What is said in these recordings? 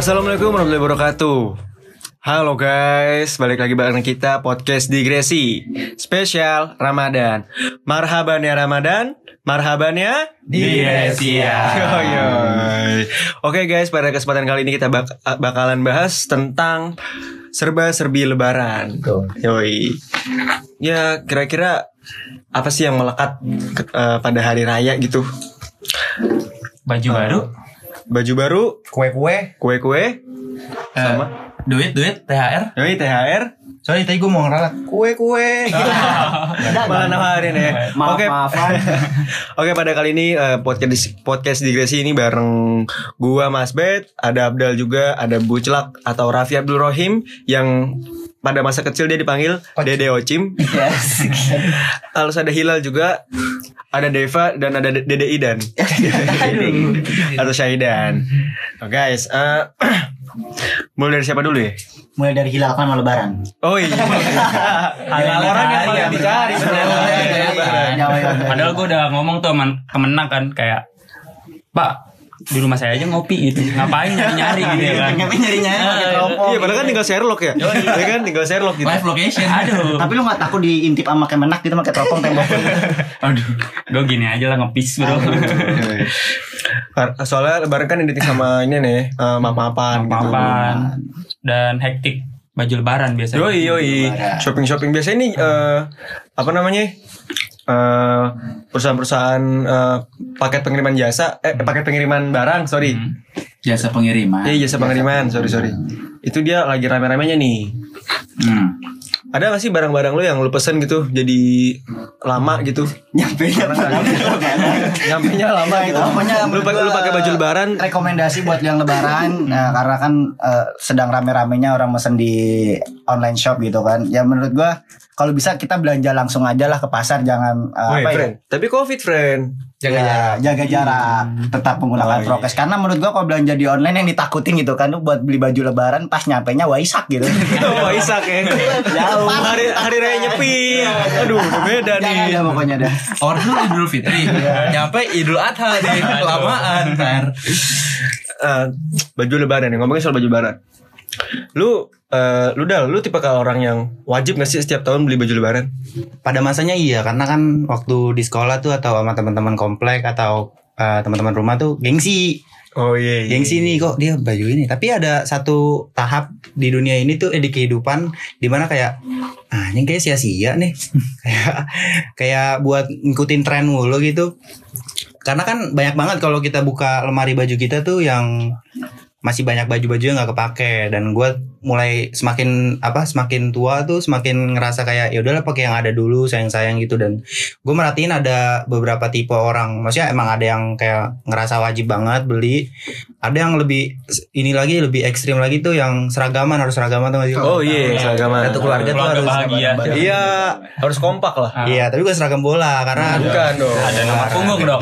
Assalamualaikum warahmatullahi wabarakatuh. Halo guys, balik lagi bareng kita podcast digresi spesial Ramadan. Marhaban ya Ramadan, marhaban ya Digresi ya. Oke guys, pada kesempatan kali ini kita bak- bakalan bahas tentang serba-serbi lebaran. Yoi. Ya, kira-kira apa sih yang melekat ke- eh, pada hari raya gitu? Baju baru, Baju baru, kue-kue. Kue-kue, sama. Eh, duit, duit, THR. Yoi, THR. sorry tadi gue mau ngeralat. Kue-kue. Malah nawarin ya. maaf Oke. maafan Oke, pada kali ini eh, podcast podcast digresi ini bareng gua Mas Bet, ada Abdal juga, ada Buclak atau Raffi Abdul Rohim yang pada masa kecil dia dipanggil Dede Ocim. yes Terus ada Hilal juga, ada Deva dan ada De- Dede Idan. atau Syahidan. Oke, guys, eh, mulai dari siapa dulu ya? mulai dari hilal kan mau lebaran Oh iya. Hilal orang yang dicari, paling ya, dicari sebenarnya. Iya, Iya, iya, ya Padahal gue udah ngomong tuh sama kemenang kan kayak Pak di rumah saya aja ngopi gitu. Ngapain nyari nyari gitu ya kan? Ngapain nyari-nyari pakai teropong? Iya, padahal kan tinggal Sherlock ya. Iya kan, tinggal Sherlock gitu. live location. Aduh. Tapi lu gak takut diintip sama kemenak gitu pakai teropong tembok aduh. Gue gini aja lah ngepis bro. Soalnya lebaran kan identik sama ini nih, eh, map-mapan gitu. dan hektik baju lebaran biasanya. Yoi yoi. Shopping shopping biasanya ini eh, apa namanya? Eh, perusahaan-perusahaan eh, paket pengiriman jasa, eh paket pengiriman barang, sorry. Hmm. jasa pengiriman. Iya jasa pengiriman, sorry sorry. Itu dia lagi rame-ramenya nih. Hmm. Ada gak sih barang-barang lo yang lo pesen gitu jadi lama gitu? nyampe nyampe Nyampe nya lama Nah, gitu. itu pokoknya lu pakai lu pakai baju lebaran. rekomendasi buat yang lebaran nah, karena kan eh, sedang rame-ramenya orang mesen di online shop gitu kan ya menurut gua kalau bisa kita belanja langsung aja lah ke pasar jangan eh, Woi, apa ya friend. Tapi covid friend. Jaga jarak jaga jarak tetap menggunakan Oh, iya. prokes karena menurut gua kalau belanja di online yang ditakutin gitu kan lu buat beli baju lebaran pas nyampe nya waisak gitu Waisak ya. Jauh. Hari hari raya nyepi. Aduh, udah beda jangan nih. ada pokoknya dah Orang dulu Idul Fitri, nyampe Idul Adha deh, kelamaan ntar. Eh, baju lebaran nih, ngomongin soal baju lebaran. Lu eh lu dah, lu tipe kalau orang yang wajib gak sih setiap tahun beli baju lebaran? pada masanya iya karena kan waktu di sekolah tuh atau sama teman-teman komplek atau uh, teman-teman rumah tuh gengsi Oh iya. iya. gengsi nih kok dia baju ini tapi ada satu tahap di dunia ini tuh eh, di kehidupan di mana kayak ah ini kayak sia-sia nih kayak kayak buat ngikutin tren mulu gitu karena kan banyak banget kalau kita buka lemari baju kita tuh yang masih banyak baju-baju yang nggak kepake. Dan gue mulai semakin apa semakin tua tuh semakin ngerasa kayak ya udahlah pakai yang ada dulu sayang-sayang gitu. Dan gue merhatiin ada beberapa tipe orang. Maksudnya emang ada yang kayak ngerasa wajib banget beli. Ada yang lebih ini lagi lebih ekstrim lagi tuh yang seragaman harus seragaman tuh Oh iya, seragaman. satu keluarga tuh Keluarga harus bahagia. Iya, harus kompak lah. iya tapi gue seragam bola karena Bukan dong. ada nomor punggung dong.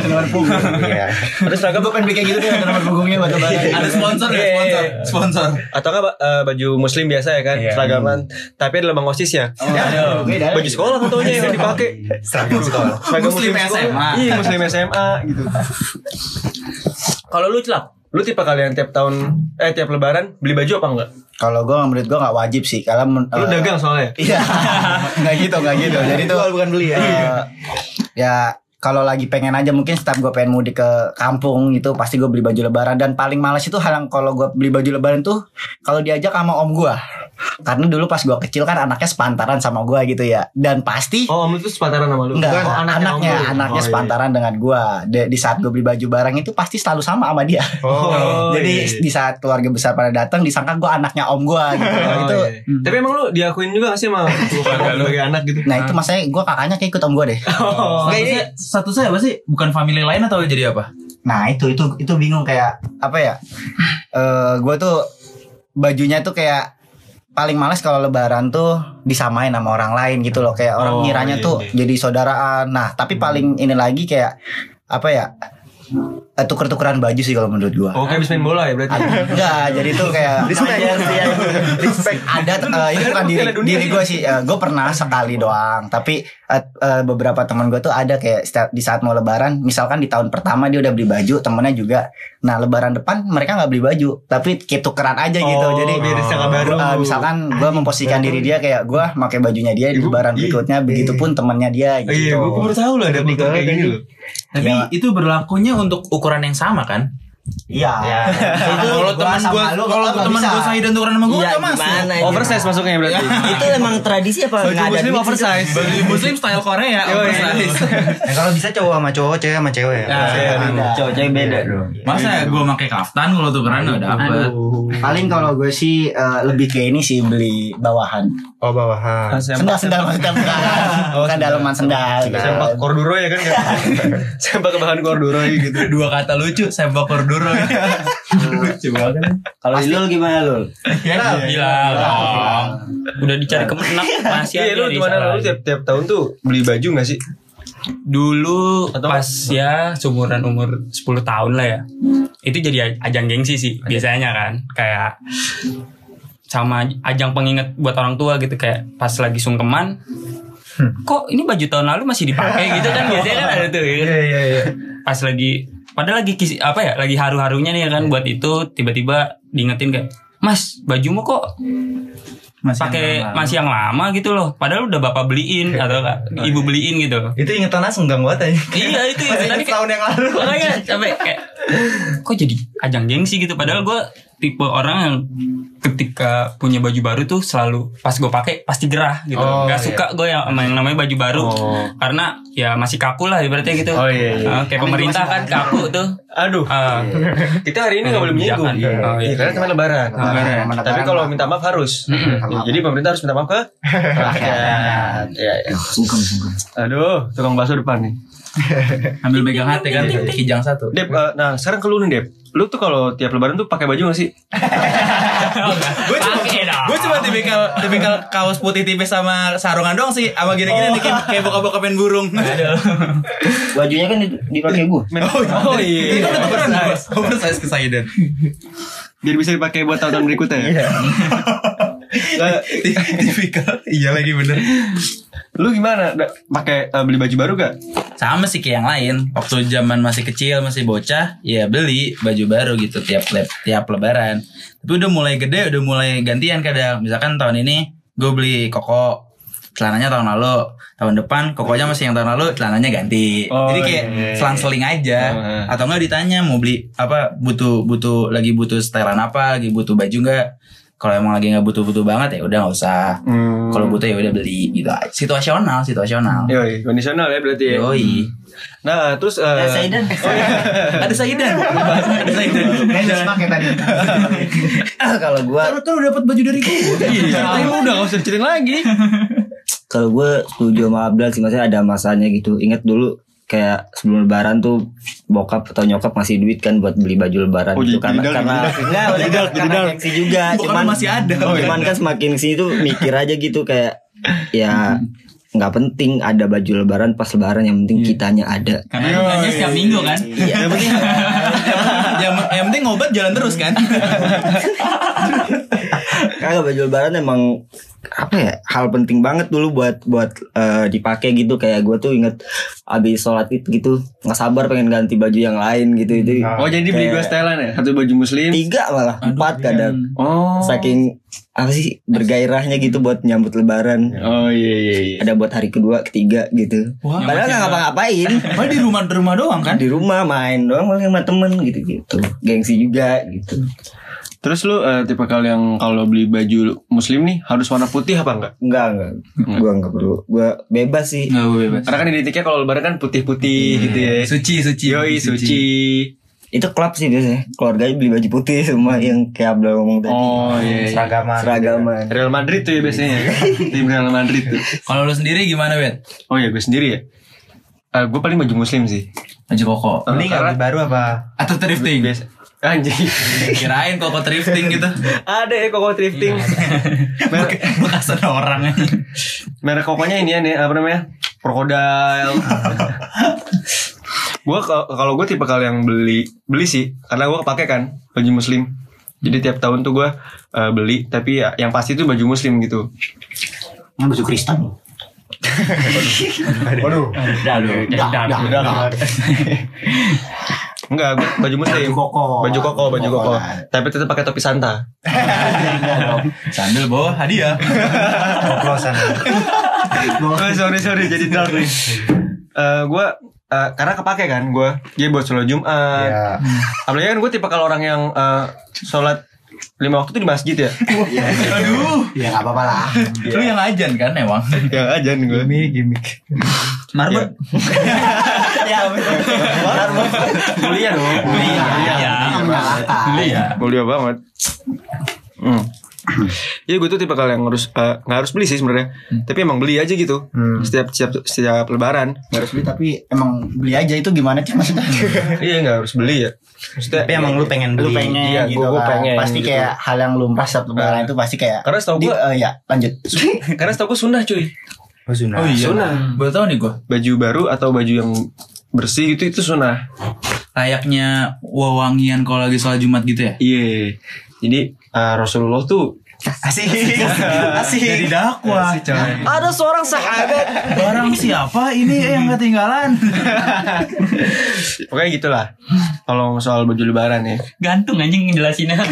Iya. Ada seragam gue pengen bikin gitu deh ada nomor punggungnya lebaran Ada sponsor ya, Iya, sponsor. iya. Sponsor. atau enggak eh, baju muslim biasa ya kan, Iya. seragaman. Tapi ada lambang osisnya. Aduh, beda Baju sekolah fotonya yang dipakai. seragam sekolah Seragam Muslim sekolah. SMA. Iya, muslim SMA gitu. Kalau lu celak, lu tipe kalian tiap tahun eh tiap lebaran beli baju apa enggak? kalau gue menurut gue nggak wajib sih karena men- Lu eh, dagang soalnya. Iya, nggak gitu, nggak gitu. Jadi tuh bukan beli ya. eh, ya kalau lagi pengen aja mungkin setiap gue pengen mudik ke kampung gitu pasti gue beli baju lebaran. Dan paling males itu hal yang kalau gue beli baju lebaran tuh kalau diajak sama om gue karena dulu pas gue kecil kan anaknya sepantaran sama gue gitu ya dan pasti Oh, om tuh sepantaran sama lu. Enggak, Bukan anaknya, om lu. anaknya Oh, iya. sepantaran dengan gua. Di, di saat gue beli baju barang itu pasti selalu sama sama dia. Oh, Jadi iya, iya. di saat keluarga besar pada datang disangka gua anaknya om gua gitu. Oh, itu iya. Tapi emang lu diakuin juga gak sih sama keluarga lu sebagai anak gitu? Nah itu masanya gue kakaknya kayak ikut om gue deh. Oh. Enggak ini satu saya apa sih? Bukan family lain atau jadi apa? Nah itu itu itu bingung kayak apa ya? Eh gue tuh bajunya tuh kayak paling males kalau lebaran tuh disamain sama orang lain gitu loh kayak orang Oh, ngiranya iya, tuh iya. jadi saudaraan. Nah tapi paling ini lagi kayak apa ya? eh, tuker-tukeran baju sih kalau menurut gua. Oh, kayak habis main bola ya berarti. Enggak, jadi tuh kayak respect. Ada eh, ini bukan diri, diri gue sih. gue pernah sekali doang. Tapi eh, beberapa teman gue tuh ada kayak setiap- di saat mau lebaran, misalkan di tahun pertama dia udah beli baju, temennya juga. Nah lebaran depan mereka nggak beli baju, tapi kayak tukeran aja gitu. Oh, Jadi baru. eh, misalkan gue memposisikan diri dia kayak gue pakai bajunya dia di Ibu, lebaran iya. begitupnya, begitupun temannya dia Oh, iya, gitu. gue baru tahu loh ada kayak gini loh. Tapi Ya. itu berlakunya untuk ukuran yang sama kan? Iya. Kalau teman gua kalau teman gua Sahidan tukeran sama gua Iya, enggak masuk. gimana ini? Oversize masuknya berarti. itu emang tradisi apa Baju nggak ada muslim itu? oversize. Baju muslim style Korea Yoi. oversize. Ya, kalau bisa cowok sama cowok, cewek sama cewek ya. Ya, Iya, cowok cewek beda dong Masa ya gua pakai kaftan kalau tukeran enggak dapet. Paling kalau gue sih eh, lebih ke ini sih beli bawahan. Oh bawahan. Sendal sendal maksudnya bukan. bukan dalaman sendal. gitu. Sempak korduro ya kan Sempak bahan korduro gitu. Dua kata lucu, sempak korduro. lucu banget. kalau Lul gimana Lul Gila dong. Udah dicari kemenak masih Iya aja lu gimana lu tiap tiap tahun tuh beli baju gak sih? Dulu Atau- pas ya seumuran umur 10 tahun lah ya. Itu jadi aj- ajang gengsi sih biasanya kan. Kayak sama ajang pengingat buat orang tua gitu kayak pas lagi sungkeman kok ini baju tahun lalu masih dipakai gitu kan biasanya kan ada tuh ya kan? iya iya. pas lagi padahal lagi kisi, apa ya lagi haru-harunya nih ya kan buat itu tiba-tiba diingetin kayak Mas bajumu kok Masih pakai masih yang lama gitu loh. Padahal udah bapak beliin atau ibu beliin gitu Itu ingetan langsung gak banget aja. iya itu ya tadi kayak Tahun yang lalu. makanya sampai kayak kok jadi ajang gengsi gitu? Padahal gue tipe orang yang ketika punya baju baru tuh selalu pas gue pakai pasti gerah gitu Oh, nggak iya. suka gue yang sama yang namanya baju baru Oh. karena ya masih kaku lah ibaratnya gitu Oh, iya, iya. Ah, kayak pemerintah kan kaku tuh Aduh. Ah. Kita hari ini gak boleh menyinggung. Kebijakan. Oh, iya. Iya, karena teman lebaran. Lebaran. Teman Tapi lebaran, kalau minta maaf harus. Ya, jadi pemerintah harus minta maaf ke rakyat. Iya, iya. Sungkem sungkem. Aduh, tukang bakso depan nih. Ambil megang hati kan kijang satu. Dep, eh, nah sekarang ke lu nih Dep. Lu tuh kalau tiap lebaran tuh pakai baju gak sih? Gue cuma gue cuma tipikal tipikal kaos putih tipis sama sarungan doang sih sama gini-gini nih kayak kayak bokap-bokapen burung. Bajunya kan dipakai gue. Oh, iya. Itu udah tukeran oversize ke Sahidan. Biar bisa dipakai buat tahun-tahun berikutnya ya. Eh, tipikal. Iya lagi bener. Lu gimana? Pakai eh, beli baju baru gak? Sama sih kayak yang lain. Waktu zaman masih kecil, masih bocah, ya beli baju baru gitu tiap le- tiap lebaran. Tapi udah mulai gede, udah mulai gantian kadang. Misalkan tahun ini gue beli koko celananya tahun lalu, tahun depan kokonya masih yang tahun lalu, celananya ganti. Oh, Jadi kayak iya, iya. selang-seling aja. Heeh. Atau enggak ditanya mau beli apa butuh butuh lagi butuh stylean apa, lagi butuh baju enggak? Kalau emang lagi nggak butuh-butuh banget ya udah nggak usah. Hmm. Kalau butuh ya udah beli gitu. Situasional, situasional. Yoi, kondisional ya berarti ya. Yoi. Nah, terus eh, Ya, Saidan. Ada Saidan. Ada Saidan. Kayaknya pakai tadi. kalau gue Kalau tuh dapat baju dari gue. Iya, udah gak usah ceritain lagi. kalau gue setuju sama Abdul sih maksudnya ada masanya gitu ingat dulu kayak sebelum lebaran tuh bokap atau nyokap ngasih duit kan buat beli baju lebaran Oh, gitu. Jadi karena dark, karena enggak jadi karena gengsi juga. Bokap cuman masih ada. cuman kan semakin sini tuh mikir aja gitu kayak ya nggak penting ada baju lebaran pas lebaran yang penting kitanya ada. Karena nanya setiap minggu kan. Iya. Yang penting yang, yang penting ngobat jalan terus kan. Kagak baju lebaran emang apa ya hal penting banget dulu buat buat eh, dipakai gitu kayak gue tuh inget abis sholat id gitu nggak sabar pengen ganti baju yang lain gitu itu Oh, jadi beli dua setelan ya? Satu baju muslim. tiga malah empat kadang Oh. saking apa sih bergairahnya gitu buat nyambut lebaran Oh iya iya iya. ada buat hari kedua ketiga gitu Wah. padahal nggak ngapa-ngapain Padahal di rumah di rumah doang kan. di rumah main doang paling sama temen gitu gitu gengsi juga gitu Terus lu eh, tipe kali yang kalau beli baju muslim nih harus warna putih apa enggak? enggak enggak gua enggak perlu gua bebas sih Enggak bebas. Karena kan identiknya kalau lebaran kan putih-putih gitu ya. Suci suci. Yoi suci. itu klub sih biasanya keluarganya beli baju putih semua yang kayak Abdul ngomong tadi Oh iya. iya. Seragaman. seragaman Real Madrid tuh ya biasanya. Tim Real Madrid tuh. Kalau lu sendiri gimana, Bet? Oh ya gue sendiri ya. Eh gue paling baju muslim sih. Baju koko. Beli nggak beli baru apa? Atau thrifting? Biasa. Anjing. Kirain koko thrifting gitu. Ada ya koko thrifting. merek, Bekasan orang aja. merek kokonya ini ya nih apa namanya? Crocodile. Gue kalau gue tipe kali yang beli beli sih, karena gue kepake kan baju muslim. Jadi tiap tahun tuh gue eh, beli, tapi ya, yang pasti itu baju muslim gitu. Yang baju Kristen. Waduh. Jadi dah. Enggak, gua baju muslim. Baju koko. Baju koko, baju koko. Koko. Tapi tetap pakai topi santa. Sambil bawa hadiah. Oplosan. oh, sorry sorry jadi dark nih. Eh, gue eh, karena kepake kan gue, dia buat sholat Jumat. Ya. Apalagi kan gue tipe kalau orang yang eh, sholat lima waktu tuh di masjid ya. Aduh. Ya nggak apa-apa lah. Lu yang ajan kan emang. yang ajan gue. Gimik, gimik. Marbot. ya betul. Kuliah dong. Iya. Nggak menyalahkan. Iya. Mulia banget. Hmm. Iya gue tuh tipe kali yang harus eh, nggak harus beli sih sebenarnya, tapi emang beli aja gitu. Hmm. Setiap setiap setiap lebaran. Nggak harus beli tapi emang beli aja itu gimana sih maksudnya? iya nggak harus beli ya. Maksudnya, Tapi emang lu pengen lu beli. pengen Iya, gitu gua- gua kan. pengen pasti gitu. kayak hal yang lumrah setiap lebaran Nah. itu pasti kayak Karena setahu gua- eh, ya lanjut karena setahu gue sunnah cuy. Oh, Sunah. Oh iya. Sunnah. Baru tahu nih gua. Baju baru atau baju yang bersih itu itu sunnah. Layaknya wewangian kalau lagi sholat Jumat gitu ya. Iya. Jadi eh, Rasulullah tuh asik asik Jadi dakwah. ada seorang sahabat. Barang siapa ini yang ketinggalan? Pokoknya gitulah. Kalau soal baju lebaran ya. Gantung anjing ngejelasinnya.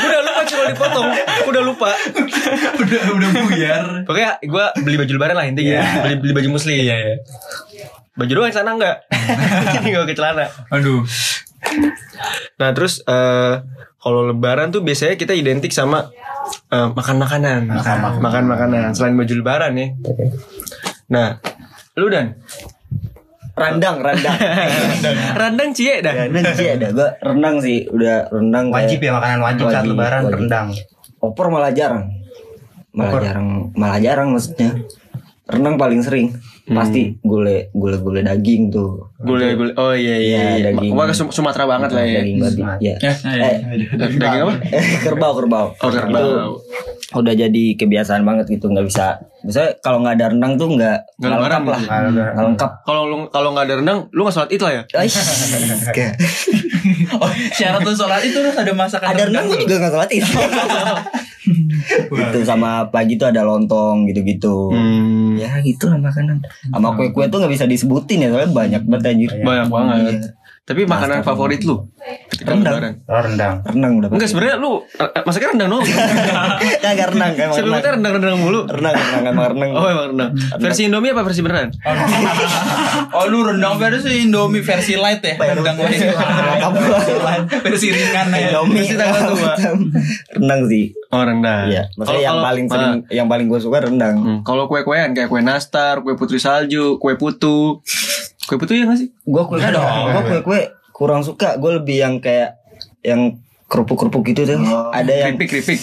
udah lupa cuma dipotong. Udah lupa. udah udah buyar. Pokoknya gue beli baju lebaran lah intinya. Beli beli baju muslim. Iya, iya. Baju doang sana enggak. Jadi gak pakai celana. Aduh. Nah, terus eh kalau lebaran tuh biasanya kita identik sama eh, makan makanan. Makan makanan selain baju lebaran ya. Nah, lu dan Rendang, rendang. Randang cie dah. Rendang sih ada gua rendang sih, udah rendang kayak- Wajib ya makanan wajib, saat Wajib, lebaran wajib. rendang. Opor malah jarang. Malah Opor. jarang, malah jarang maksudnya. Rendang paling sering. Pasti gule gule gule daging tuh. Gule gule. Oh iya iya. Iya, iya. daging. Wah Sumatera banget lah ya. Daging babi. Ya. Ya, Eh, Daging apa? kerbau kerbau. Oh, kerbau. Itu udah jadi kebiasaan banget gitu nggak bisa. Misalnya kalau nggak ada rendang tuh nggak Nggak lengkap lah. Nggak lengkap. Kalau lu kalau nggak ada rendang, lu nggak sholat id lah ya? Oh, syarat tuh sholat itu harus ada masakan ada rendang gua juga nggak sholat id. Gitu sama pagi tuh ada lontong gitu-gitu. Hmm, Ya gitu lah makanan. Sama kue-kue tuh nggak bisa disebutin ya soalnya banyak banget anjir. banyak banget. Tapi makanan favorit lu ketika Rendang. lebaran? Oh, rendang. Renang udah. Enggak sebenarnya lu eh, masaknya rendang dong. Kagak renang emang Sebelumnya rendang rendang mulu. Renang renang emang renang. Oh emang rendang. Versi Indomie apa versi beneran? Oh lu rendang versi Indomie versi light ya Rendang versi Versi ringan ya Indomie Versi tanggal tua. renang sih. Oh rendang. Iya, maksudnya Kalau- yang paling ah, sering yang paling gue suka rendang. hmm, Kalau kue-kuean kayak kue nastar, kue putri salju, kue putu. Kue putu ya gak sih? Gue kue dong. gue kue kue kurang suka. Gue lebih yang kayak yang kerupuk-kerupuk gitu tuh. Ada yang Keripik-keripik.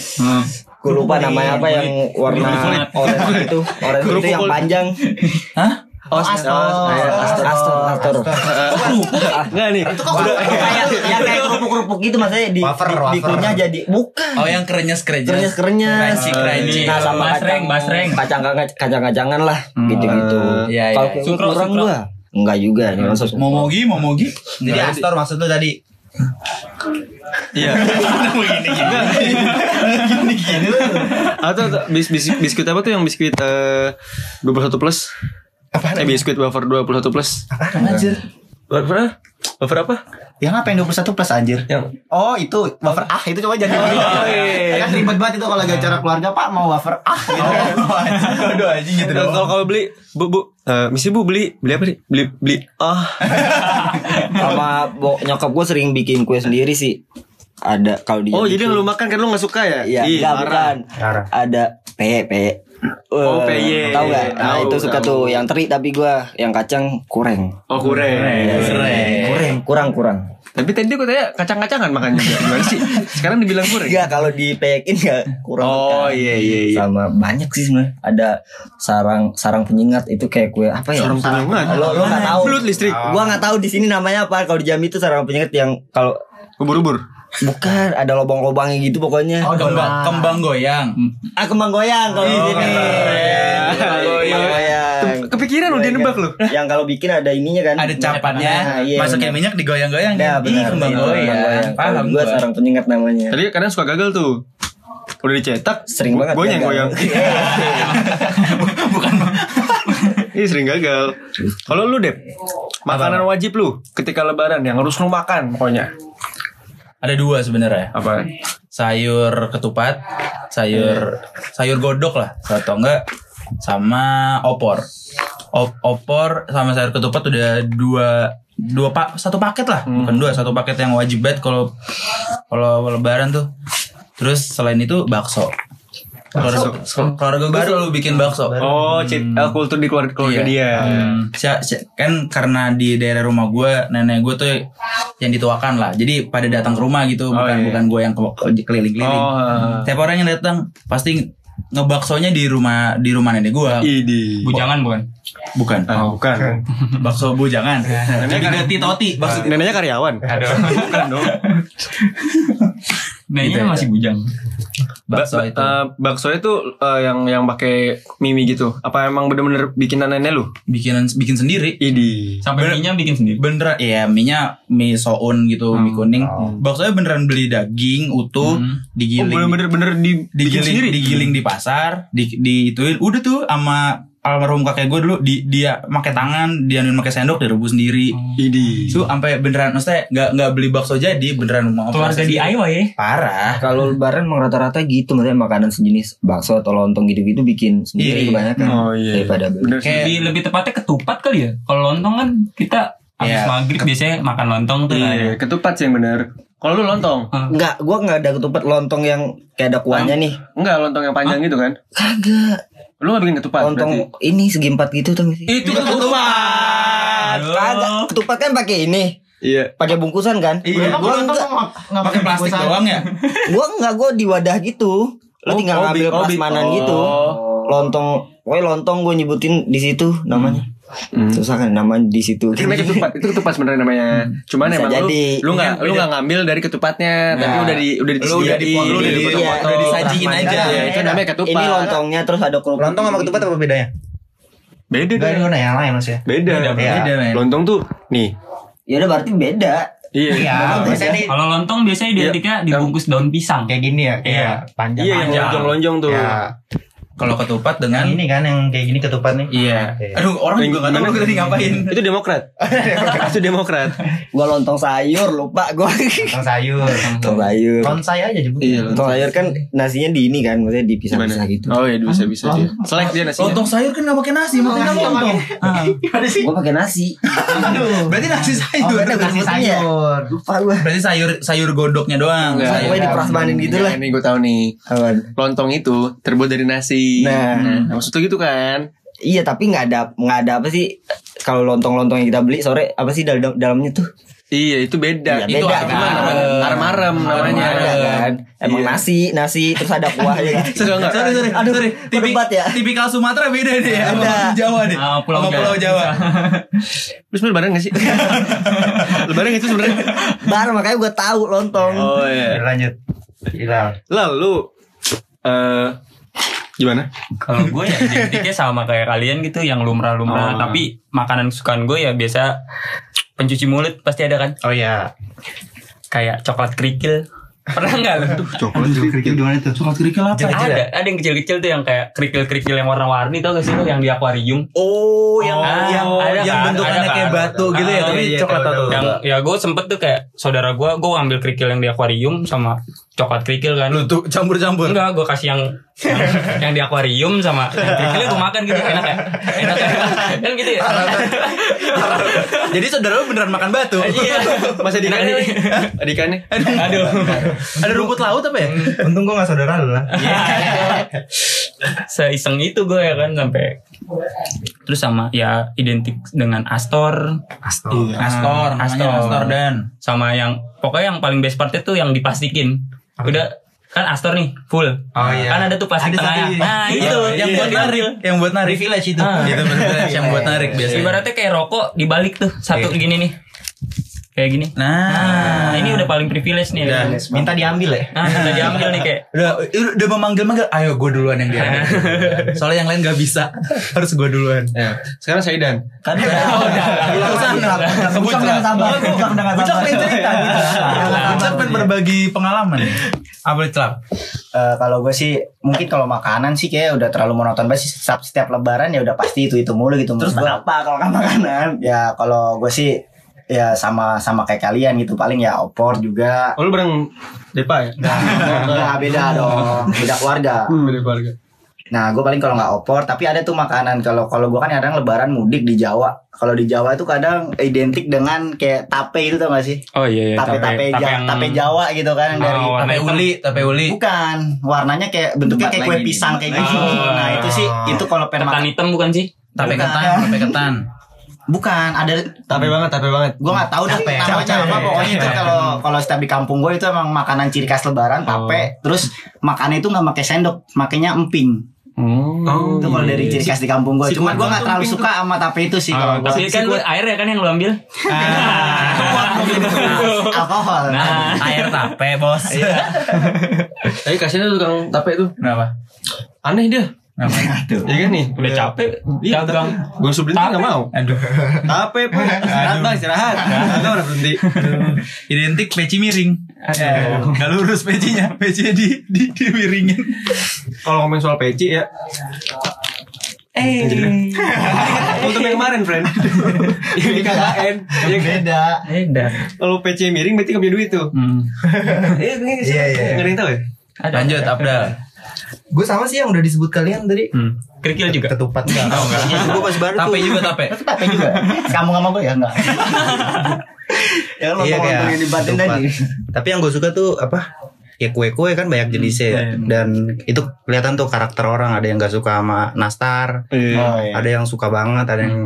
gue lupa namanya apa yang warna orange itu, orange itu yang panjang. Hah? Oh, Astor. Astor, Astor, Astor. Enggak nih. Udah kayak yang kayak kerupuk-kerupuk gitu maksudnya di Wafer, di, wafer. dikunyah jadi bukan. Oh yang kerenyes-kerenyes Kerenyes-kerenyes. Crunchy crunchy Nah sama Basreng, kacang basreng. kacang kacang kacangan lah gitu-gitu. Iya, Kalau iya. Sukro, kurang gua. Enggak juga nih maksud. Momogi Momogi Jadi Astor maksud lu tadi. Iya. Atau atau bis, bis, biskuit apa tuh yang biskuit eh 21 plus? Apa? Eh, biskuit wafer 21 plus. Anjir Wafer apa? Wafer apa? Yang apa yang 21 plus anjir Yang Oh itu wafer ah itu coba jangan Oh, iya. Kan ribet banget itu kalau lagi acara keluarga Pak mau wafer ah gitu Aduh anjing gitu kalau dong kalau beli Bu, Bu, eh misi Bu beli beli apa nih? Beli beli ah. Sama bo- nyokap gue sering bikin kue sendiri sih. Ada kalau dia Oh, jadi bikin- yang lu makan kan lu gak suka ya? Iya, bukan. Ada pe pe. Oh, Eh, PY. Tahu gak? Nah, Tahu, itu suka tahu. tuh yang teri tapi gua yang kacang kurang. Oh, kurang. Kurang, kurang, kurang. Tapi tadi gue tanya kacang-kacangan makan juga. Gimana sih? Sekarang dibilang kurang. Enggak kalau dipekin enggak kurang. Oh, iya iya iya. Sama banyak sih sebenarnya. Ada sarang sarang penyengat itu kayak kue apa ya? Sarang penyengat. Lo lo enggak tahu. Flut listrik. Gua enggak tahu di sini namanya apa. Kalau di Jambi itu sarang penyengat yang kalau Ubur-ubur. Bukan ada lobang-lobangnya gitu pokoknya. Oh, Kembang, kembang goyang Ah kembang goyang kalau di sini. Kembang goyang. yang Kepikiran lu dia nebak lu. yang kalau bikin ada ininya kan. Ada capatnya, Nah, iya, masukin benar. minyak digoyang-goyang. Ya, Ih, benar. kembang Iya, goyang. Paham gua gua. sarang penyengat namanya. Tadi kadang suka gagal tuh. Udah dicetak, Sering banget Gue yang gagal. goyang. Bukan Iya sering gagal. Kalau lu Dep, makanan wajib lu ketika lebaran yang harus lu makan pokoknya. Ada dua sebenarnya. Apa? sayur ketupat, sayur sayur godok lah, atau enggak sama opor. Op- opor sama sayur ketupat udah dua dua pak satu paket lah, bukan dua satu paket yang wajib banget kalau kalau lebaran tuh. Terus selain itu bakso. Keluarga, keluarga gue selalu bikin bakso. Oh, cit, eh, kultur di keluarga, keluarga Iya. dia. Hmm. Si- si- kan karena di daerah rumah gue nenek gue tuh yang dituakan lah jadi pada datang ke rumah gitu Oh, bukan iya. bukan gue yang ke- ke- keliling-keliling Oh, heeh. tiap orang yang datang pasti ngebaksonya di rumah di rumah nenek gue Idi. Bujangan bukan? bukan Ah, bukan. bakso bujangan kan- ke titoti bakso Neneknya karyawan. Aduh. Bukan dong. Nah Gitu ya. masih bujang. bakso Ba- itu eh, bakso itu eh, yang yang pakai mimi gitu. Apa emang bener-bener bikinan nenek lu? bikinan bikin sendiri Idi. Sampai Bener- minyak bikin sendiri. beneran ya minyak mie soun gitu mie kuning baksonya beneran beli daging utuh Oh, digiling bener-bener bener di digiling sendiri. digiling di pasar di diituin udah tuh sama almarhum kakek gue dulu di, dia pakai tangan dia pakai sendok direbus sendiri Idi. itu sampai beneran maksudnya nggak nggak beli bakso jadi beneran mau Keluarga proses DIY ya. parah Kalau lebaran emang rata-rata gitu maksudnya makanan sejenis bakso atau lontong gitu-gitu bikin sendiri Iya. kebanyakan Oh iya. daripada beli. Kayak- Lebih, lebih tepatnya ketupat kali ya. Kalau lontong kan kita habis Iya. maghrib biasanya makan lontong tuh kan. Iya, ketupat sih yang bener. Kalau lu lontong? Enggak, gua enggak ada ketupat lontong yang kayak ada kuahnya nih. Enggak, lontong yang panjang gitu kan? Kagak. Lu gak bikin ketupat Lontong berarti? ini segi empat gitu tuh sih. itu ketupat Kagak, ketupat kan pakai ini. Iya. Pakai bungkusan kan? iya Gua enggak, pakai plastik doang ya gua enggak gua di wadah gitu. Lo Oh, tinggal oh, ngambil bi- oh, bi- prasmanan oh. gitu. Lontong, pokoknya lontong gue nyebutin di situ namanya. Hmm. Susah kan namanya di situ. Itu namanya ketupat, itu ketupat sebenarnya namanya. Cuman Bisa emang jadi. lu lu nggak lu nggak ngambil dari ketupatnya, tapi Nah. udah di udah Lu udah dipotong, lu udah di- udah disajiin aja. Iya, itu namanya ketupat. Ini lontongnya terus ada kerupuk. Lontong sama ketupat apa bedanya? Beda Enggak deh. ini yang lain mas ya. Beda. Beda, beda. Lontong tuh nih. Ya udah berarti beda. Iya. Iya, biasanya Kalau lontong biasanya identiknya dibungkus daun pisang. kayak gini ya, kayak Iya. panjang. Iya, lonjong-lonjong tuh. Ya, kalau ketupat yang dengan ini kan yang kayak gini ketupat nih. iya Iya. aduh orang juga nggak tahu tadi ngapain Itu demokrat. itu demokrat. Gua lontong sayur lupa gua. Lontong sayur. lontong sayur. Tonsai aja juga. Iya, Lontong sayur kan nasinya di ini kan, maksudnya dipisah-pisah Gimana? gitu. Oh iya bisa bisa dia. Selek dia nasinya. lontong sayur kan nggak pakai nasi makanya lontong Ah. Gua pakai nasi. berarti nasi Oh, sayur beda nasi sayur. Lupa gua. berarti sayur sayur godoknya doang Enggak, Sayur. Pokoknya diprasmanin gitu lah. Ini gue tahu nih. Lontong itu terbuat dari nasi. Nah. Nah, maksud tuh gitu kan? Iya tapi nggak ada nggak ada apa sih kalau lontong-lontong yang kita beli sore apa sih dalam dalamnya tuh? Iya, itu beda. Iya, itu beda, apa kan? namanya? Arem-arem namanya. Ada kan? Emang Iya. nasi nasi terus ada kuahnya gitu. Suka enggak? sorry sorry Aduh, sorry Tipi- ya. tipikal Sumatera beda deh ya sama Beda. Jawa deh Ah, Pulau sama Jawa. Pulau Jawa Lu sebenernya lebaran gak sih? lebaran gak sih sebenarnya? Bar makanya gue tahu lontong. Oh iya. Lanjut. Hilal. Lalu eh gimana? Kalau gue ya identiknya sama kayak kalian gitu yang lumrah-lumrah. Oh. Tapi makanan kesukaan gue ya biasa pencuci mulut pasti ada kan. Oh iya. Kayak coklat kerikil. Pernah nggak lu? Coklat Kerikil gimana tuh? Coklat kerikil apa ada, ada yang kecil-kecil tuh yang kayak kerikil-kerikil yang warna-warni tau gak sih lu yang di akuarium? Oh, yang Ah, yang ada yang kan, bentukannya ada kayak kan. batu gitu ya, Ah, tapi iya, coklat tahu. yang ya gue sempet tuh kayak saudara gue gue ngambil kerikil yang di akuarium sama coklat kerikil kan lu tuh campur-campur. enggak gue kasih yang yang, yang di akuarium sama yang kerikilnya gue makan gitu enak ya enak ya kan gitu ya Jadi saudara lu beneran makan batu. iya Masa Enak dikannya? nih. Dikannya? aduh Ada rumput laut apa ya? Untung gua gak saudara lu lah. seiseng itu gue ya kan sampai terus sama ya identik dengan Astor Astor. Astor, namanya Astor. Astor dan sama yang pokoknya yang paling best partnya tuh yang diplastikin udah kan Astor nih full Oh, iya. kan ada tuh plastik Ada tengahnya satu- nah Iya, itu yang buat narik, yang buat narik. Privilege itu. Ah. Itu yang buat narik biasanya. ibaratnya kayak rokok dibalik tuh satu Iya. gini nih kayak gini. Nah, Nah, ini udah paling privilege nih. Udah. Minta diambil ya. Nah, udah diambil nih kayak. udah udah memanggil-manggil, ayo gue duluan yang dia. Soalnya yang lain gak bisa, harus gue duluan. Ya. Sekarang Saidan. Kan udah. Udah ke sana. Bucok dengan sabar. Bucok pengen cerita. Bucok pengen berbagi pengalaman. Apa nih, celap? Eh, kalau gue sih mungkin kalau makanan sih kayak udah terlalu monoton banget sih setiap, setiap lebaran ya udah pasti itu itu mulu gitu Terus Menurut gua. apa kalau kan makanan? ya kalau gue sih ya sama sama kayak kalian gitu paling ya opor juga Oh lu bareng Depa ya? Enggak beda dong beda keluarga Beda keluarga. nah gue paling kalau nggak opor tapi ada tuh makanan kalau kalau gue kan kadang lebaran mudik di Jawa kalau di Jawa itu kadang identik dengan kayak tape itu tau gak sih Oh iya iya. tape tape, tape Ja- yang- tape Jawa gitu kan dari Oh, warna Tape uli, tape uli. bukan warnanya kayak bentuknya kayak kue pisang kayak gitu Oh. nah itu sih itu kalau pengen Ketan makan hitam bukan sih? Tape ketan, tape ketan. bukan ada Tape banget, tape banget. gue nggak tahu dah Tape. namanya Tape. apa pokoknya itu kalau kalau setiap di kampung gue itu emang makanan ciri khas lebaran tape terus makannya itu nggak pakai sendok makanya emping Oh, itu kalau dari ciri khas di kampung gue Si cuman gue nggak terlalu suka sama tape itu sih kalau Oh, gue tapi kan air ya kan yang lu ambil. alkohol Nah, Air tape, Bos. Tapi kasihan tuh tukang tape tuh. Kenapa? Aneh dia. Kenapa? Iya kan nih? udah capek Iya, dagang. Gue berhenti nggak mau. Aduh. Tape pun istirahat bang istirahat. Nggak udah berhenti. Identik peci miring. Gak lurus pecinya, pecinya di di, di miringin. Kalau ngomongin soal peci ya. Eh, untuk yang kemarin, friend. Yang di KKN. Ya kan? beda Beda. Kalau peci miring berarti nggak punya duit tuh. Hmm. Iya, Iya, iya. Nggak ada yang tahu ya? Lanjut, Abdal. Gue sama sih yang udah disebut kalian tadi. Hmm. Kerikil juga. Ketupat enggak? Oh, enggak. Gue masih baru Tape juga tape. Tape juga kamu sama gue ya enggak ya lo Iya ngomong kayak yang dibatin ketupat. tadi Tapi yang gue suka tuh apa? Ya kue-kue kan banyak jenisnya ya. Dan itu kelihatan tuh karakter orang. Ada yang gak suka sama nastar. oh, iya. Ada yang suka banget. Ada yang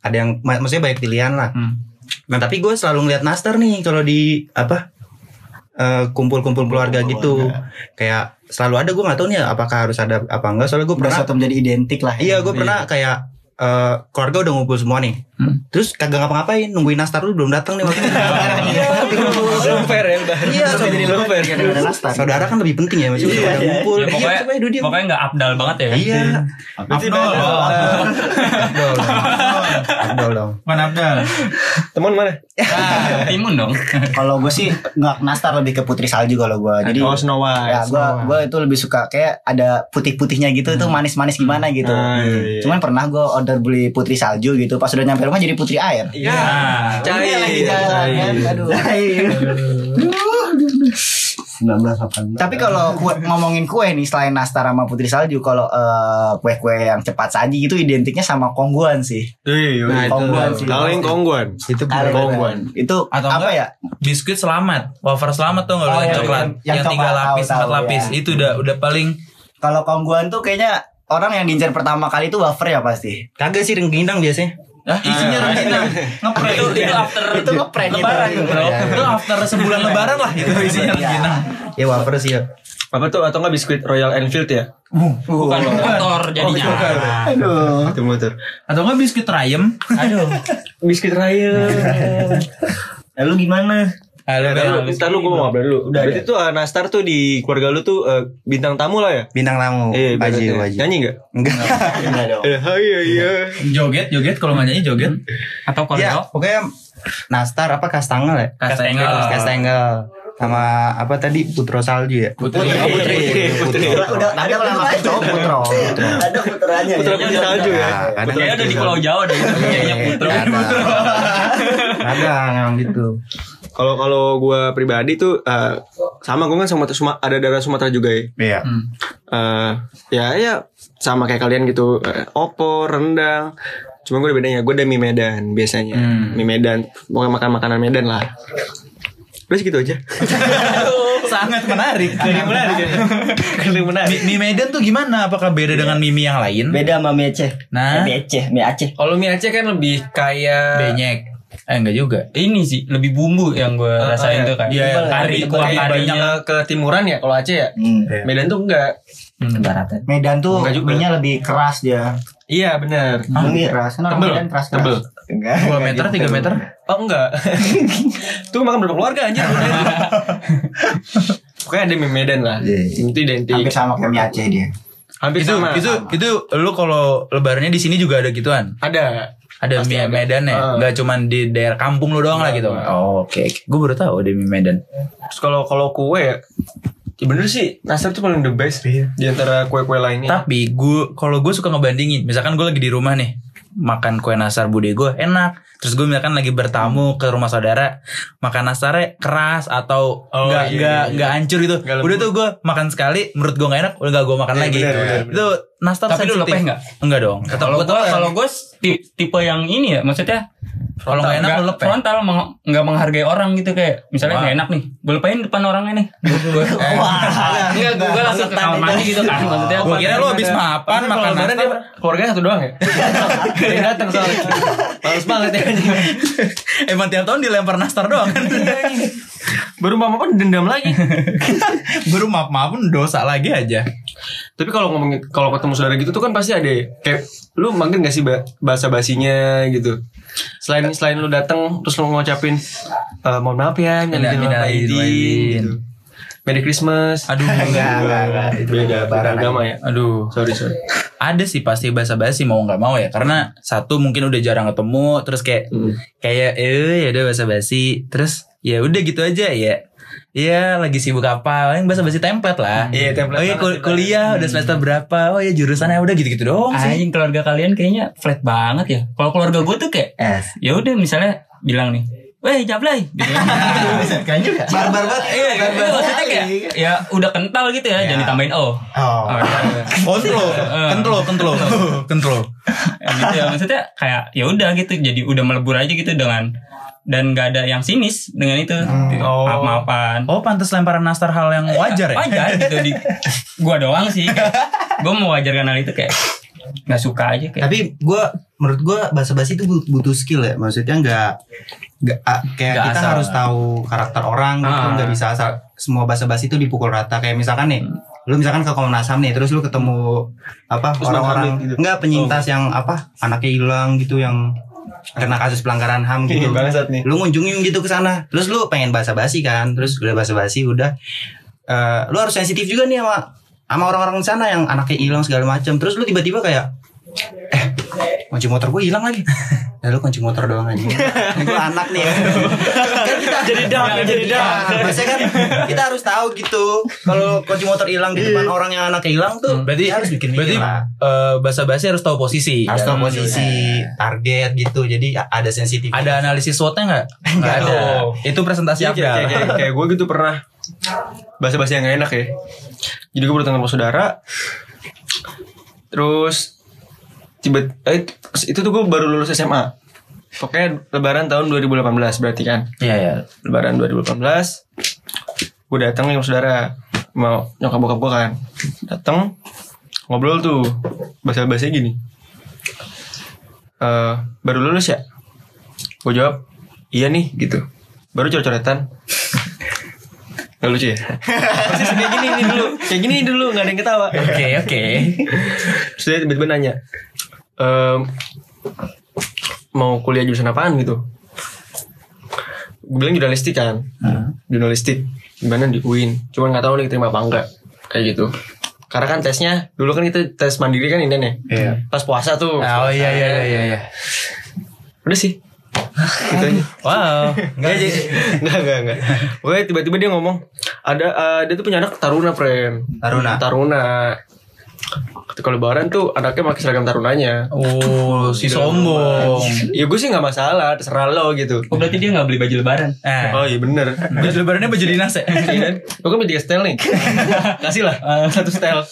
ada yang mak- maksudnya banyak pilihan lah. Hmm. Nah tapi gue selalu ngeliat nastar nih kalau di apa eh, kumpul-kumpul keluarga gitu. Kayak selalu ada gue nggak tahu nih apakah harus ada apa enggak. Soalnya gue pernah satu menjadi identik lah Iya, gue pernah kayak eh, keluarga udah ngumpul semua nih. Hmm. Terus kagak ngapa-ngapain, nungguin nastar lu belum datang nih waktu itu. Iya, Belum fair ya udah. Iya, jadi belum fair. Nastar. saudara kan lebih penting ya, maksudnya Iya, pada iya. ngumpul. Ya, Iya, pokoknya diam. pokoknya nggak abdal banget ya. Iya. Beda. Abdol. Abdol dong. Bukan Abdal. Teman mana? Ah, timun dong. kalau gue sih nggak nastar lebih ke putri salju kalau gue jadi Oh Snow White. ya gue gue itu lebih suka kayak ada putih-putihnya gitu itu manis-manis gimana gitu Ah, iya, iya. cuman pernah gue order beli putri salju gitu pas udah nyampe rumah jadi putri air Iya. Cair. Lagi jalan kan aduh 1980. tapi kalau kue- ngomongin kue nih selain nastar sama putri salju kalau eh, kue-kue yang cepat saji itu identiknya sama kongguan sih Iya, Nah, itu. Kongguan sih. Kaleng kongguan. Itu Kaleng Kongguan. itu Atau apa enggak? ya Biskuit selamat, wafer selamat tuh nggak Oh, yang iya, coklat, yang- yang yang, tiga lapis, empat lapis, ya. itu udah udah paling kalau kongguan tuh kayaknya orang yang diincar pertama kali itu wafer ya pasti kagak sih rengginang biasanya. Ah, isinya rengginang, ngeprank itu itu after itu ngeprank gitu. lebaran, bro. Iya. Itu after sebulan lebaran lah itu isinya Iya. rengginang. Ya wafer sih ya. Apa tuh atau nggak biskuit Royal Enfield ya? bukan motor jadinya. aduh Itu motor. Atau enggak biskuit rayem? Aduh. Biskuit Royal. lalu gimana Halo, Ntar lu, lu gue mau ngobrol dulu. Udah, Berarti tuh uh, Nastar tuh di keluarga lu tuh uh, bintang tamu lah ya? Bintang tamu. Eh, wajib, ibaratnya. wajib. Nyanyi nggak? Enggak. Enggak dong Eh, iya iya. joget, joget kalau nggak nyanyi joget. Atau Ya, koreo. pokoknya nastar apa kastangel ya? Kastengel. Kastengel. Sama apa tadi Putro Salju ya? Putri. Oh, Putri. Putri. udah tadi aku nama cowok putro Ada putranya. Putra ya? putri salju ya. Kadang Kayaknya udah di Pulau Jawa deh. Kayaknya Putro. Kadang. Kadang emang gitu. Kalau kalau gue pribadi tuh uh, sama gue kan sama Suma- ada darah Sumatera juga ya. Iya. Hmm. Eh, ya ya sama kayak kalian gitu. Eh, opor, rendang. Cuma gue ada bedanya. Gue ada mie Medan biasanya. Mie Medan. Pokoknya makan makanan Medan lah. Udah segitu aja. Sangat menarik. Yang menarik yang menarik. Mi, mie Medan tuh gimana? Apakah beda dengan mie, mie yang lain? Beda sama mie Aceh. Nah. Mie Aceh, mie Aceh. Kalau mie Aceh kan lebih kayak Benyek. Eh enggak juga. Ini sih lebih bumbu yang gue rasain iya. tuh kan. Iya, Kari, lebih kuah banyak karinya. ke timuran ya kalau Aceh ya. Hmm. Medan tuh enggak. Hmm. Medan tuh mie lebih keras dia Iya benar. Keras. Kan Tebel. Medan keras. Tebel. Enggak. 2 meter, 3 meter. Oh enggak. Tuh makan berapa keluarga anjir. Pokoknya ada mie Medan lah. Iya. Itu identik. Hampir sama kayak mie Aceh dia. Hampir Itu sama. itu itu lu kalau lebarannya di sini juga ada gituan. ada. Ada Pasti mie ada. Medan ya, Ah. nggak cuman di daerah kampung lu doang lah gitu. Oh, oke. oke. Gue baru tahu ada mie Medan. Terus kalau kalau kue ya, bener sih nastar tuh paling the best di antara kue-kue lainnya. Tapi gue kalau gue suka ngebandingin, misalkan gue lagi di rumah nih makan kue nastar bude gue enak. Terus gue misalkan lagi bertamu ke rumah saudara, makan nastarnya keras atau Oh, nggak iya, nggak iya, iya. nggak hancur itu. Nggak Udah tuh gue makan sekali, menurut gue nggak enak, udah gak gue makan Iya, lagi. bener, bener, bener. Itu nastar Tapi lu sensitif. lepeh nggak? Enggak dong. Kalau gue gua kalau gua ti- tipe yang ini ya, maksudnya Kalau nggak enak lu nggak lepeh. frontal meng- nggak menghargai orang gitu kayak misalnya nggak enak nih, gue lepain depan orangnya nih. Gua, enggak, gue, gue langsung ke kamar mandi gitu kan. Maksudnya Gue kira lu habis mapan makan nastar. dia keluarganya satu doang ya. Yang datang soalnya. Males banget ya. Emang tiap tahun dilempar nastar doang kan. Baru mama pun dendam lagi. Baru maaf maaf pun dosa lagi aja. Tapi kalau ngomongin kalau ketemu saudara gitu tuh kan pasti ada kayak lu makin gak sih ba- bahasa basinya gitu. Selain selain lu datang terus lu ngucapin eh, mohon maaf ya nyalain Pak gitu. Merry Christmas. Aduh. Enggak, enggak, enggak. Itu beda beda agama ya. Aduh. Sorry sorry. ada sih pasti basa basi mau nggak mau ya karena satu mungkin udah jarang ketemu terus kayak Hmm. kayak eh ya udah basa basi terus ya udah gitu aja ya Iya lagi sibuk apa? Yang basa basi template lah. Iya, template oh iya kul- kuliah udah semester berapa? Oh ya jurusannya udah gitu gitu doang sih. Anjing keluarga kalian kayaknya flat banget ya. Kalau keluarga gue tuh kayak Es. ya udah misalnya bilang nih, "Weh, jablay." Gitu. Kan juga. Barbar banget. Iya, iya, maksudnya kayak ya udah kental gitu ya, jangan ditambahin oh. Oh. Oh, iya. kontrol kontrol kontrol kontrol Ya gitu ya maksudnya kayak ya udah gitu jadi udah melebur aja gitu dengan dan gak ada yang sinis dengan itu Oh. maaf maafan oh pantas lemparan nastar hal yang wajar ya wajar gitu di gua doang sih kayak, gua mau wajarkan hal itu kayak nggak suka aja kayak Tapi gue menurut gue bahasa basi itu but- butuh skill ya. Maksudnya nggak nggak ah, kayak Nggak kita asal. harus tahu karakter orang gitu. Ah. Nggak bisa asal semua bahasa basi itu dipukul rata. Kayak misalkan nih, lu misalkan ke Komnas HAM nih, terus lu ketemu apa orang-orang gitu. nggak penyintas yang apa anaknya hilang gitu yang kena kasus pelanggaran HAM gitu. Bangsat nih. lu ngunjungin gitu ke sana terus lu pengen bahasa basi kan terus udah bahasa basi udah eh, lu harus sensitif juga nih sama sama orang-orang di sana yang anaknya hilang segala macam. Terus lu tiba-tiba kayak eh kunci motor gue hilang lagi. Ya lu kunci motor doang aja. Ini gue anak nih. Ya kan kita jadi dark, jadi dark. maksudnya kan kita harus tahu gitu. Kalau kunci motor hilang di depan orang yang anaknya hilang tuh berarti dia harus bikin berarti lah. eh, basa basi harus tahu posisi harus kan? tahu posisi target gitu. Jadi ada sensitif. Ada analisis SWOT-nya nggak? Nggak ada. itu presentasi Iya, kayak, apa kayak, kayak, kayak gue gitu pernah bahasa-bahasa yang gak enak ya. Jadi gue bertemu sama saudara. Terus tiba eh, itu tuh gue baru lulus SMA. Pokoknya lebaran tahun 2018 berarti kan. Iya ya. Lebaran 2018 gue datang sama saudara mau nyokap bokap gue kan datang ngobrol tuh bahasa bahasa gini eh baru lulus ya gue jawab iya nih gitu baru coret-coretan Gak lucu ya? Pasti kayak gini nih dulu. Kayak gini dulu. Gak ada yang ketawa. Oke oke. Terus dia tiba-tiba nanya ehm, Mau kuliah jurusan apaan? Gitu. Gue bilang jurnalistik kan Jurnalistik. Gimana di UIN Cuman gak tahu nih terima apa enggak. Kayak gitu. Karena kan tesnya Dulu kan kita tes mandiri kan ini nih Iya. Pas puasa tuh. Oh iya iya iya iya. Udah sih gitu aja. Wow. Enggak jadi Enggak enggak enggak Pokoknya tiba-tiba dia ngomong Ada eh, Dia tuh punya anak Taruna friend Taruna. Taruna. Ketika lebaran tuh Anaknya pakai seragam tarunanya. Oh si sombong. Ya gue sih gak masalah Terserah lo gitu. Oh berarti dia nggak beli baju lebaran? Eh. Oh iya bener. Baju lebarannya baju dinas ya. Iya kan? Lo kan punya tiga style nih. Kasih lah. Satu style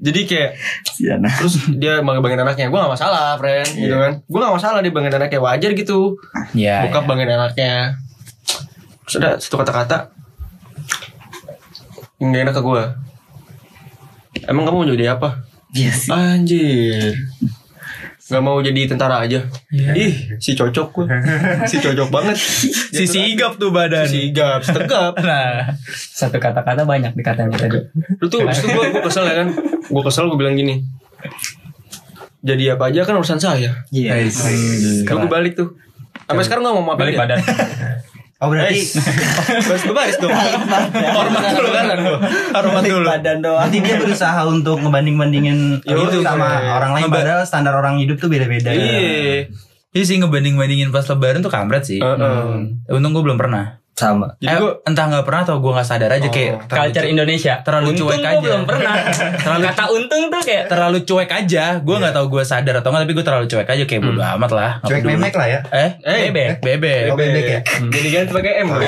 Jadi kayak Terus dia bangga-banggain anaknya. Gue gak masalah friend Gitu kan. Gue gak masalah dia banggain anaknya. Wajar gitu. Iya. Bokap banggain anaknya. Terus ada satu kata-kata Yang gak enak ke gue Emang kamu mau jadi apa? Yes. Anjir Gak mau jadi tentara aja. Ih si cocok gue Si cocok banget. Si sigap tuh badan. Si sigap Si tegap. Nah. satu kata-kata banyak dikatanya tadi Lu tuh, tuh gue, gue kesel ya kan? Gue kesel gue bilang gini. Jadi apa aja kan urusan saya. Iya. Kalau gue balik tuh. Sampai sekarang gak mau balik badan Oh berarti Baris baris dong. Hormat dulu kan. Hormat dulu. Badan doang. Berarti dia berusaha untuk ngebanding-bandingin itu sama orang lain padahal standar orang hidup tuh beda-beda. Iya. Iya sih ngebanding-bandingin pas lebaran tuh kampret sih. Heeh. Untung gue belum pernah. Sama. Jadi Eh, gue entah nggak pernah atau gue nggak sadar aja kayak terlalu culture cu- Indonesia terlalu untung cuek gua aja. belum pernah terlalu kata untung tuh kayak terlalu cuek aja. Gue nggak tahu gue sadar atau nggak tapi gue terlalu cuek aja kayak bodo amat lah. Cuek memek lah ya. Eh, Eh, bebek bebek. Oh, bebek ya. Jadi ganti pakai M bro.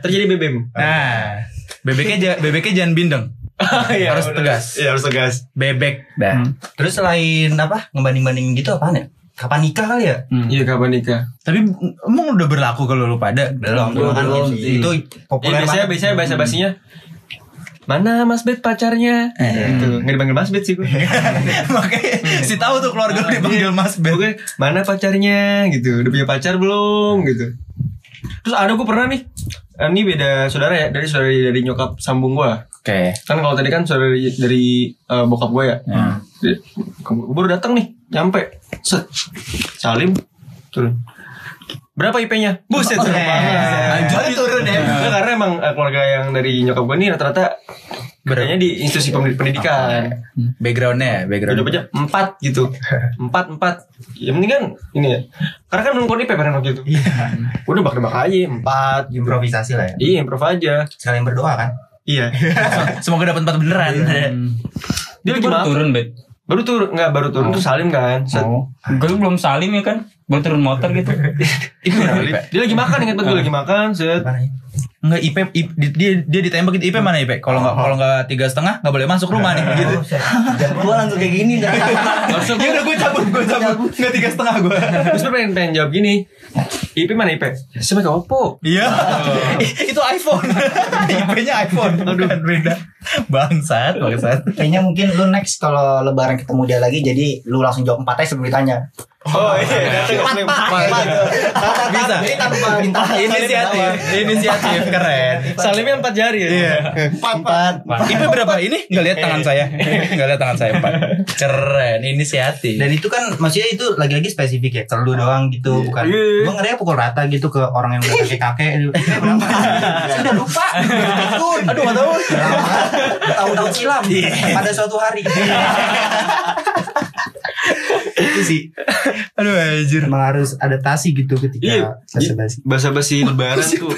Terjadi BBM. Nah, bebeknya ja- bebeknya jangan bindeng. Iya, Harus bener. tegas. Iya harus tegas. Bebek dah. Terus selain apa ngebanding-bandingin gitu apaan ya? Kapan nikah kali ya? Iya kapan nikah? Tapi emang udah berlaku kalau lu pada? Belum, belum, kan belum itu, itu Ya, populer biasanya banget. biasanya bahasa basinya Mana Mas Bet pacarnya? Gitu. Nggak dipanggil Mas Bet sih gue. Makanya si tahu tuh keluarga lu dipanggil Mas Ben. Oke, mana pacarnya gitu? Udah punya pacar belum gitu? Terus ada gue pernah nih. eh, Ini beda saudara ya, dari saudara dari nyokap sambung gue. Oke. Kan kalau tadi kan saudara dari, dari eh, bokap gue ya. Di- Gue baru datang nih, nyampe. Set. Salim turun. Berapa IP-nya? Buset, serem banget. Anjir turun ya. Enggak, karena emang eh, keluarga yang dari nyokap gue nih rata-rata Berarti di institusi pendidik- pendidikan. Backgroundnya ya, background. Udah aja empat gitu, empat empat. Ya mending kan ini ya. Karena kan belum IP pada waktu itu. Iya. Udah nebak-nebak aja empat. Gitu. Improvisasi lah ya. Iya improv aja. Sekalian berdoa kan. Iya. Semoga dapat empat beneran. Dia lagi baru makan. turun bet Baru turun nggak baru turun tuh Salim kan. Set. gue belum salim ya kan baru turun motor gitu Salim. Dia lagi makan ingat banget gue lagi makan set. Enggak IP, IP di- dia dia ditembak gitu IP mana IP? Kalau nggak kalau nggak tiga setengah nggak boleh masuk rumah nih gitu. Dan gua langsung kayak gini dah. Ya udah gue cabut, gue cabut. Nggak tiga setengah gue. Terus gue pengen, pengen jawab gini. IP mana IP? Saya pakai Oppo. Iya. Itu iPhone. IP-nya iPhone. Bukan beda. Bangsat, bangsat. Kayaknya mungkin lu next kalau lebaran ketemu dia lagi jadi lu langsung jawab empat aja sebelum ditanya. Oh iya, datang ke Bisa. Jadi tanpa Inisiatif, inisiatif keren. Salimnya empat jari ya. Iya. empat. IP berapa ini? Nggak lihat tangan saya. Nggak lihat tangan saya empat. Keren, inisiatif. Dan itu kan maksudnya itu lagi-lagi spesifik ya, celu doang gitu, bukan. Iya. Gua ngeri pukul rata gitu ke orang yang udah. Eh, berapa? Saya udah lupa. Aduh, nggak tahu. Tahun-tahun silam. Pada suatu hari. itu sih. Aduh anjir. Emang harus adaptasi gitu ketika Iya. basa-basi. Bahasa basi lebaran tuh.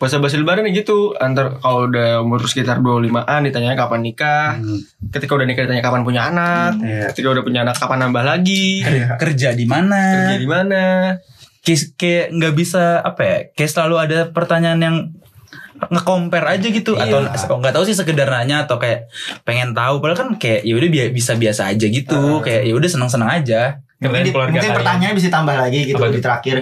Bahasa basi lebaran ya gitu Antar kalau udah umur sekitar 25an Ditanya kapan nikah Ketika udah nikah ditanya kapan punya anak Iya. Ketika udah punya anak kapan nambah lagi Kerja di mana? Kerja di mana Kayak kayak nggak bisa apa ya? Kayak selalu ada pertanyaan yang nge-compare aja gitu atau nggak tahu sih sekedar nanya atau kayak pengen tahu padahal kan kayak ya udah bi- bisa biasa aja gitu kayak ya udah seneng-seneng aja. Mungkin, mungkin pertanyaannya bisa tambah lagi gitu Apa di terakhir.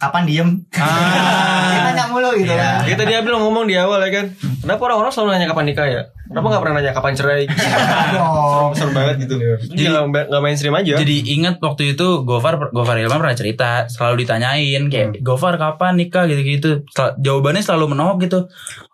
Kapan diem? Dia nanya mulu gitu. Kan. Kita dia bilang ngomong di awal ya kan. Kenapa orang-orang selalu nanya kapan nikah ya? Kenapa gak pernah nanya kapan cerai? Oh, Seru banget gitu. Jadi gak, gak mainstream aja. jadi ingat waktu itu Gofar Gofar Ilman pernah cerita selalu ditanyain kayak Gofar kapan nikah? gitu-gitu. Jawabannya selalu menohok gitu.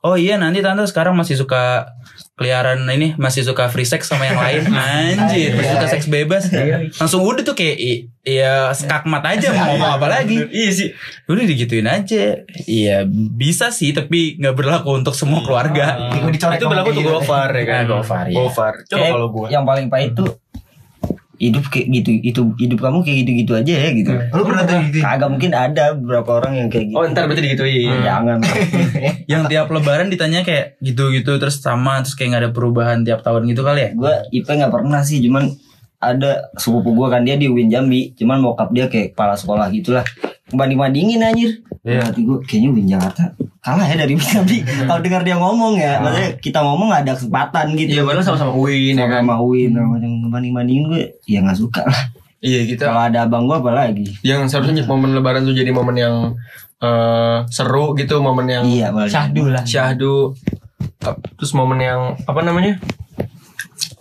Oh iya nanti tante sekarang masih suka keliaran ini masih suka free sex sama yang lain. Anjir masih suka seks bebas. Langsung udah tuh kayak i- ya skakmat aja mau ngomong apa lagi. Iya sih. Udah digituin aja. Iya bisa sih tapi nggak berlaku untuk semua keluarga. Dicoret Itu berlaku tuh gitu. Gofar ya kan? Nah, Gofar, iya. Gofar. Coba kalau gue yang paling pahit tuh hidup kayak gitu itu hidup kamu kayak gitu-gitu aja ya gitu. Lu pernah tuh gitu? Kagak mungkin ada beberapa orang yang kayak gitu. Oh ntar berarti digituin Jangan. yang tiap lebaran ditanya kayak gitu-gitu terus sama terus kayak nggak ada perubahan tiap tahun gitu kali ya gue IP nggak pernah sih cuman ada sepupu gue kan dia di UIN Jambi cuman bokap dia kayak kepala sekolah gitulah banding bandingin anjir Iya. Berarti gue kayaknya UIN Jakarta kalah ya dari UIN Jambi kalau dengar dia ngomong ya maksudnya kita ngomong ada kesempatan gitu. Iya padahal sama-sama UIN ya kan. Sama UIN macam banding bandingin gue ya nggak suka lah. Iya kita kalau ada abang gue apalagi Yang seharusnya momen lebaran tuh jadi momen yang eh, Seru gitu Momen yang iya syahdu lah. Syahdu. Ap- Terus momen yang Apa namanya?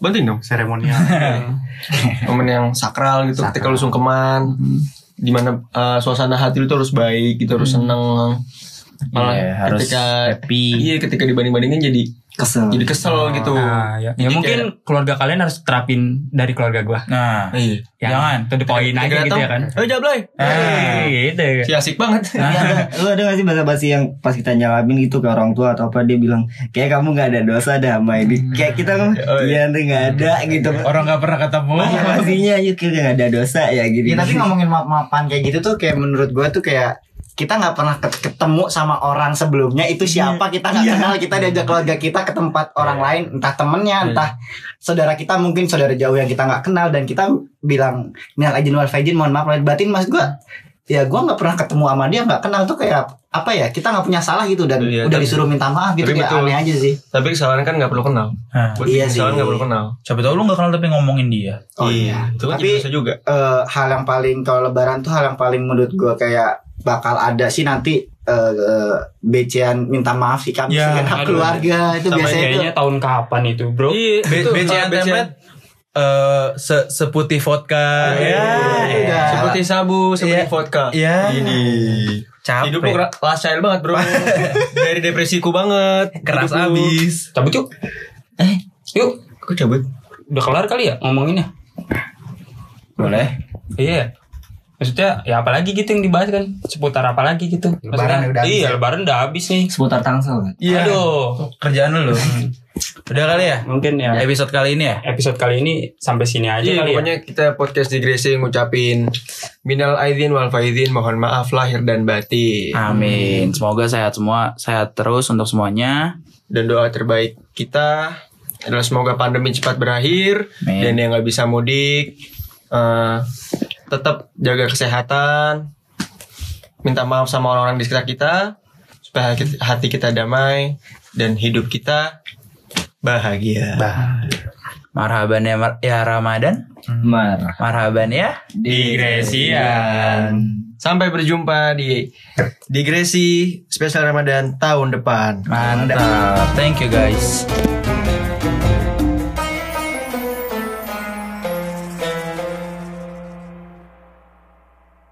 Bantuin dong. Seremonial. Momen yang sakral gitu Ketika lu sungkeman Di mana eh, suasana hati lu tuh harus baik gitu Harus seneng malah Iya, harus ketika happy. iya ketika dibanding-bandingin jadi Kesel. jadi kesel gitu Nah, ya, ya Jadi mungkin keluarga kalian harus terapin dari keluarga gua. Nah, Iya. Yang Jangan. to the point aja gitu ya kan. Oh jablay. Eh, gitu. Si asik banget. Iya, ada- lu ada gak sih bahasa-basi yang pas kita nyalabin gitu ke orang tua atau apa dia bilang kayak kamu nggak ada dosa dah sama ini kayak kita kan iya nih nggak ada gitu orang gak pernah ketemu. bahasa-basinya aja kayak nggak ada dosa ya gitu Ya tapi ngomongin maaf-maafan kayak gitu tuh kayak menurut gua tuh kayak kita nggak pernah ket- ketemu sama orang sebelumnya itu siapa kita nggak kenal kita diajak keluarga kita ke tempat orang lain entah temennya entah saudara kita mungkin saudara jauh yang kita nggak kenal dan kita bilang minal aijin wal faizin mohon maaf lahir batin mas gua ya gua nggak pernah ketemu sama dia nggak kenal tuh kayak apa ya kita nggak punya salah gitu dan Iya, udah tapi- disuruh minta maaf gitu ya betul. aneh aja sih Tapi kesalahan kan nggak perlu kenal. Nah, Buat Iya kesalahan sih. nggak perlu kenal. siapa tahu lu gak kenal tapi ngomongin dia. oh iya Itu kan Tapi- juga. eh, hal yang paling kalau lebaran tuh hal yang paling menurut gua kayak bakal ada sih nanti eh eh, becean minta maaf sih kami Ya, segenap aduh. keluarga itu Sama biasanya kayaknya tahun kapan itu, Bro? Iya, B- itu, BCA kalau template eh se seputih vodka. Iya, ya. iya. Seperti sabu, seperti Iya. vodka. Iya. Ini. Capek. Hidup lu ra- lifestyle banget bro Dari depresiku banget keras Hidup lu. abis. Cabut yuk. Eh, yuk. Kok cabut? Udah kelar kali ya ngomonginnya? Boleh. Iya. Maksudnya ya apalagi gitu yang dibahas kan Seputar apa lagi gitu Lebaran Maksudnya, udah habis Iya ya? lebaran udah habis nih seputar tangsel kan Iya. Aduh Kerjaan lu. Udah kali ya? Mungkin ya Episode kali ini ya? Episode kali ini sampai sini aja Iya kali ya pokoknya kita podcast di Gresi ngucapin Minal aidin wal faizin Mohon maaf lahir dan batin Amin. Semoga sehat semua, sehat terus untuk semuanya. Dan doa terbaik kita adalah semoga pandemi cepat berakhir Amin. Dan yang nggak bisa mudik eh, Tetap jaga kesehatan Minta maaf sama orang-orang di sekitar kita Supaya hati- kita damai Dan hidup kita bahagia Marhaban ya, Mar- ya Ramadan. marah Marhaban ya. Digresian Sampai berjumpa di Digresi spesial Ramadan tahun depan. Mantap. Thank you guys.